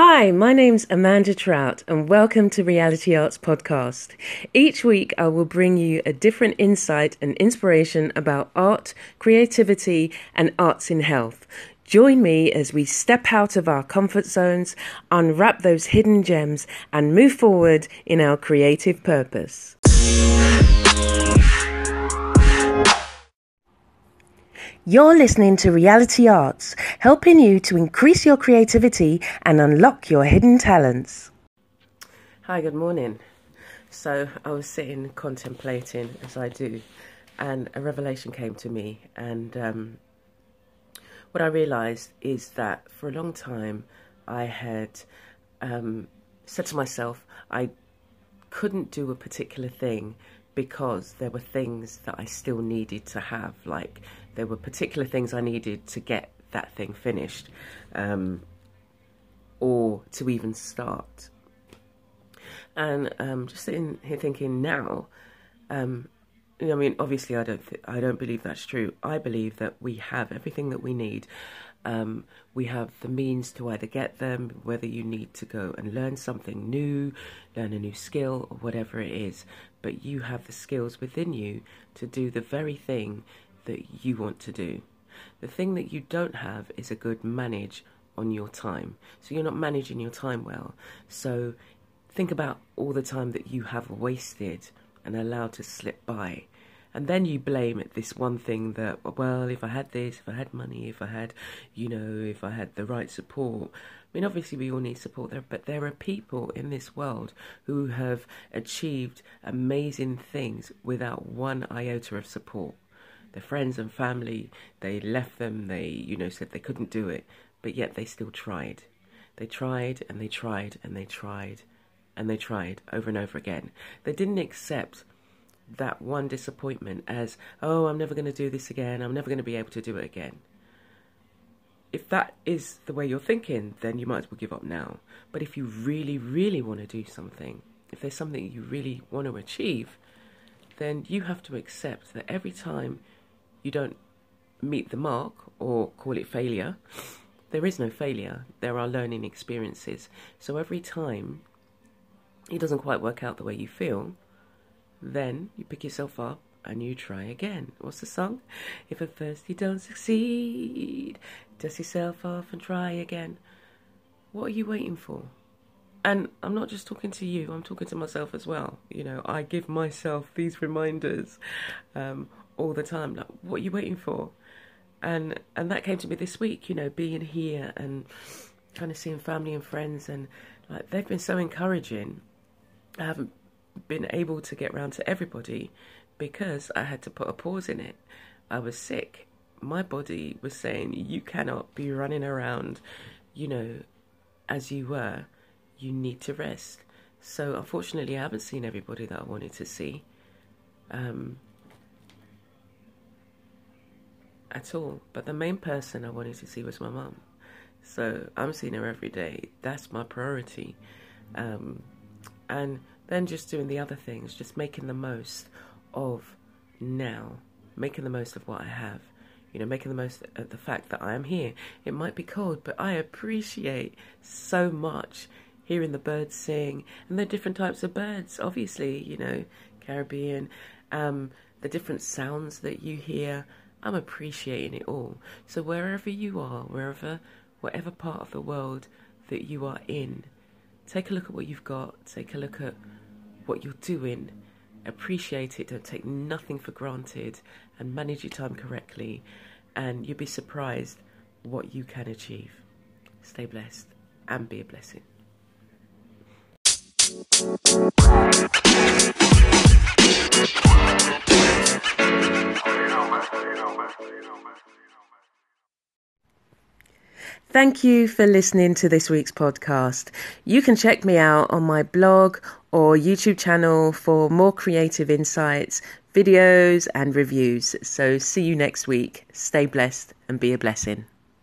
Hi, my name's Amanda Trout, and welcome to Reality Arts Podcast. Each week, I will bring you a different insight and inspiration about art, creativity, and arts in health. Join me as we step out of our comfort zones, unwrap those hidden gems, and move forward in our creative purpose. You're listening to Reality Arts, helping you to increase your creativity and unlock your hidden talents. Hi, good morning. So, I was sitting contemplating as I do, and a revelation came to me. And um, what I realized is that for a long time I had um, said to myself, I couldn't do a particular thing because there were things that I still needed to have. Like there were particular things I needed to get that thing finished um, or to even start. And um, just sitting here thinking now, um, I mean, obviously, I don't. I don't believe that's true. I believe that we have everything that we need. Um, we have the means to either get them, whether you need to go and learn something new, learn a new skill, or whatever it is. But you have the skills within you to do the very thing that you want to do. The thing that you don't have is a good manage on your time. So you're not managing your time well. So think about all the time that you have wasted and allowed to slip by. And then you blame it this one thing that, well, if I had this, if I had money, if I had, you know, if I had the right support. I mean, obviously, we all need support there, but there are people in this world who have achieved amazing things without one iota of support. Their friends and family, they left them, they, you know, said they couldn't do it, but yet they still tried. They tried and they tried and they tried and they tried over and over again. They didn't accept that one disappointment as, oh, I'm never going to do this again, I'm never going to be able to do it again. If that is the way you're thinking, then you might as well give up now. But if you really, really want to do something, if there's something you really want to achieve, then you have to accept that every time you don't meet the mark or call it failure, there is no failure. There are learning experiences. So every time it doesn't quite work out the way you feel, then you pick yourself up and you try again. What's the song? If at first you don't succeed, dust yourself off and try again. What are you waiting for? And I'm not just talking to you, I'm talking to myself as well. You know, I give myself these reminders um, all the time. Like, what are you waiting for? And and that came to me this week, you know, being here and kind of seeing family and friends and like they've been so encouraging I haven't been able to get round to everybody because I had to put a pause in it. I was sick. My body was saying, You cannot be running around, you know, as you were. You need to rest. So, unfortunately, I haven't seen everybody that I wanted to see um, at all. But the main person I wanted to see was my mum. So, I'm seeing her every day. That's my priority. Um, and then just doing the other things, just making the most of now, making the most of what I have, you know, making the most of the fact that I am here. It might be cold, but I appreciate so much hearing the birds sing and they're different types of birds, obviously, you know, Caribbean, um, the different sounds that you hear. I'm appreciating it all. So wherever you are, wherever, whatever part of the world that you are in, Take a look at what you've got, take a look at what you're doing, appreciate it, don't take nothing for granted, and manage your time correctly, and you'll be surprised what you can achieve. Stay blessed and be a blessing. Thank you for listening to this week's podcast. You can check me out on my blog or YouTube channel for more creative insights, videos, and reviews. So, see you next week. Stay blessed and be a blessing.